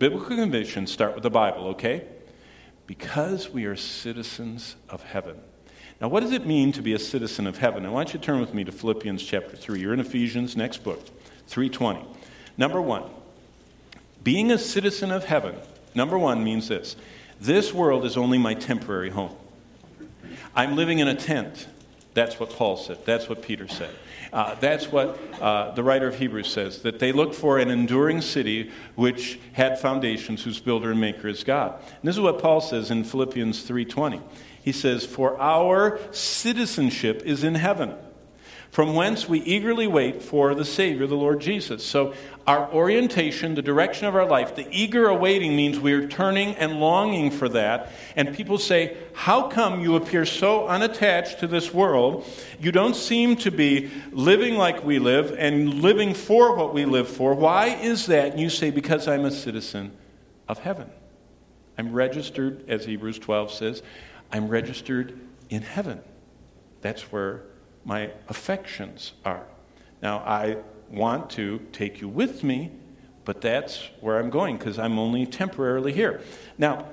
Biblical convictions start with the Bible, okay? Because we are citizens of heaven. Now, what does it mean to be a citizen of heaven? I want you to turn with me to Philippians chapter 3. You're in Ephesians, next book, 320. Number one, being a citizen of heaven, number one means this this world is only my temporary home. I'm living in a tent. That's what Paul said. That's what Peter said. Uh, that's what uh, the writer of Hebrews says that they look for an enduring city which had foundations, whose builder and maker is God. And this is what Paul says in Philippians 3:20. He says, "For our citizenship is in heaven." From whence we eagerly wait for the Savior, the Lord Jesus. So, our orientation, the direction of our life, the eager awaiting means we're turning and longing for that. And people say, How come you appear so unattached to this world? You don't seem to be living like we live and living for what we live for. Why is that? And you say, Because I'm a citizen of heaven. I'm registered, as Hebrews 12 says, I'm registered in heaven. That's where my affections are. Now, I want to take you with me, but that's where I'm going because I'm only temporarily here. Now,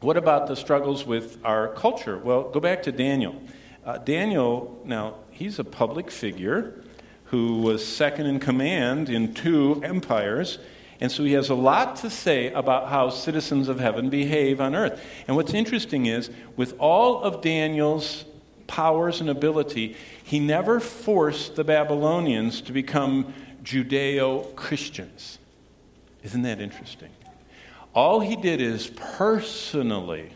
what about the struggles with our culture? Well, go back to Daniel. Uh, Daniel, now, he's a public figure who was second in command in two empires. And so he has a lot to say about how citizens of heaven behave on earth. And what's interesting is, with all of Daniel's powers and ability, he never forced the Babylonians to become Judeo Christians. Isn't that interesting? All he did is personally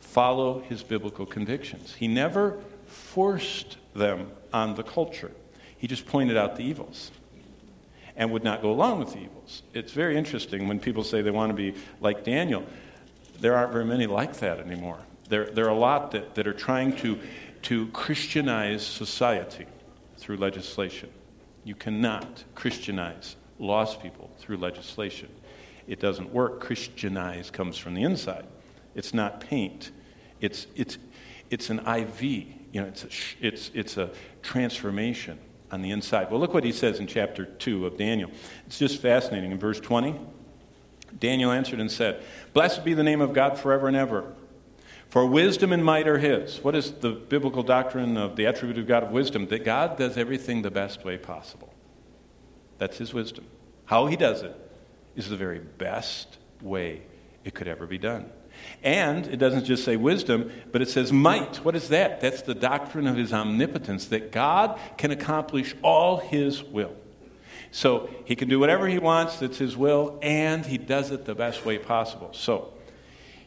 follow his biblical convictions. He never forced them on the culture, he just pointed out the evils and would not go along with the evils. It's very interesting when people say they want to be like Daniel. There aren't very many like that anymore. There, there are a lot that, that are trying to, to Christianize society through legislation. You cannot Christianize lost people through legislation. It doesn't work. Christianize comes from the inside. It's not paint. It's, it's, it's an IV. You know, it's a, it's, it's a transformation on the inside. Well, look what he says in chapter 2 of Daniel. It's just fascinating. In verse 20, Daniel answered and said, Blessed be the name of God forever and ever for wisdom and might are His. What is the biblical doctrine of the attribute of God of wisdom? That God does everything the best way possible. That's His wisdom. How He does it is the very best way it could ever be done. And it doesn't just say wisdom, but it says might. What is that? That's the doctrine of His omnipotence, that God can accomplish all His will. So He can do whatever He wants, that's His will, and He does it the best way possible. So,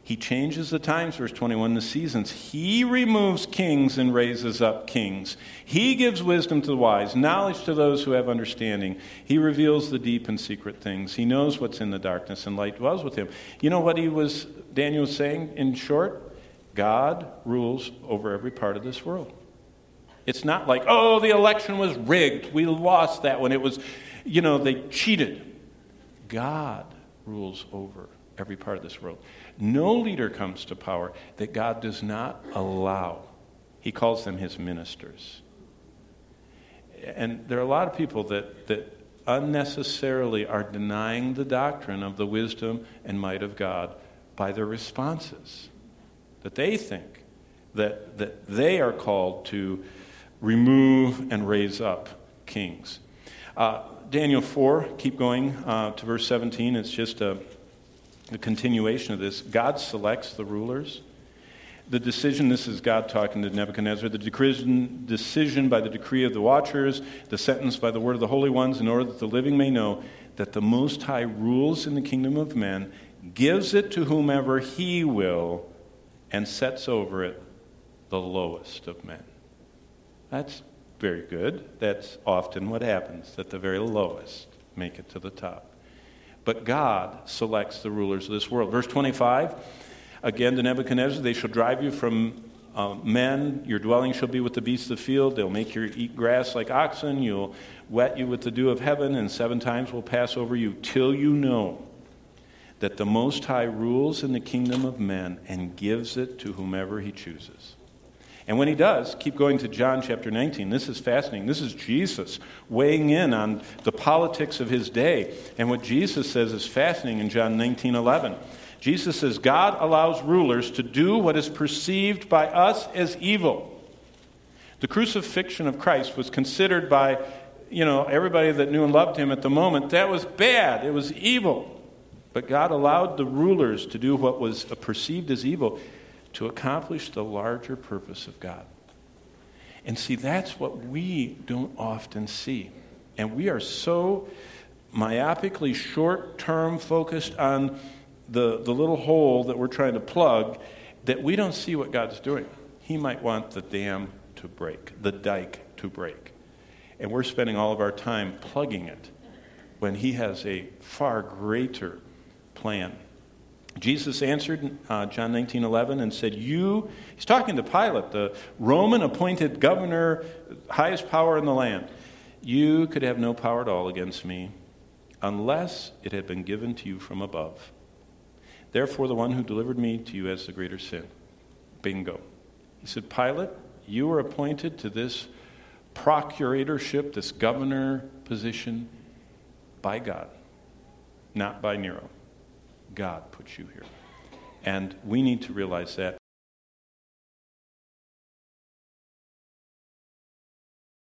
he changes the times, verse 21, the seasons. He removes kings and raises up kings. He gives wisdom to the wise, knowledge to those who have understanding. He reveals the deep and secret things. He knows what's in the darkness, and light dwells with him. You know what he was, Daniel was saying in short? God rules over every part of this world. It's not like, oh, the election was rigged. We lost that one. It was, you know, they cheated. God rules over every part of this world. No leader comes to power that God does not allow. He calls them his ministers. And there are a lot of people that, that unnecessarily are denying the doctrine of the wisdom and might of God by their responses. That they think that, that they are called to remove and raise up kings. Uh, Daniel 4, keep going uh, to verse 17. It's just a the continuation of this, God selects the rulers. The decision, this is God talking to Nebuchadnezzar, the decision, by the decree of the watchers, the sentence by the word of the holy ones, in order that the living may know that the Most High rules in the kingdom of men, gives it to whomever he will, and sets over it the lowest of men. That's very good. That's often what happens, that the very lowest make it to the top but God selects the rulers of this world. Verse 25, again to Nebuchadnezzar, they shall drive you from uh, men, your dwelling shall be with the beasts of the field. They'll make you eat grass like oxen. You'll wet you with the dew of heaven, and seven times will pass over you till you know that the Most High rules in the kingdom of men and gives it to whomever he chooses. And when he does, keep going to John chapter 19. This is fascinating. This is Jesus weighing in on the politics of his day. And what Jesus says is fascinating in John 19 11. Jesus says, God allows rulers to do what is perceived by us as evil. The crucifixion of Christ was considered by, you know, everybody that knew and loved him at the moment, that was bad. It was evil. But God allowed the rulers to do what was perceived as evil to accomplish the larger purpose of God. And see, that's what we don't often see. And we are so myopically short term focused on the, the little hole that we're trying to plug that we don't see what God's doing. He might want the dam to break, the dike to break. And we're spending all of our time plugging it when He has a far greater plan. Jesus answered uh, John 19 11 and said, You, he's talking to Pilate, the Roman appointed governor, highest power in the land. You could have no power at all against me unless it had been given to you from above. Therefore, the one who delivered me to you has the greater sin. Bingo. He said, Pilate, you were appointed to this procuratorship, this governor position, by God, not by Nero. God put you here. And we need to realize that.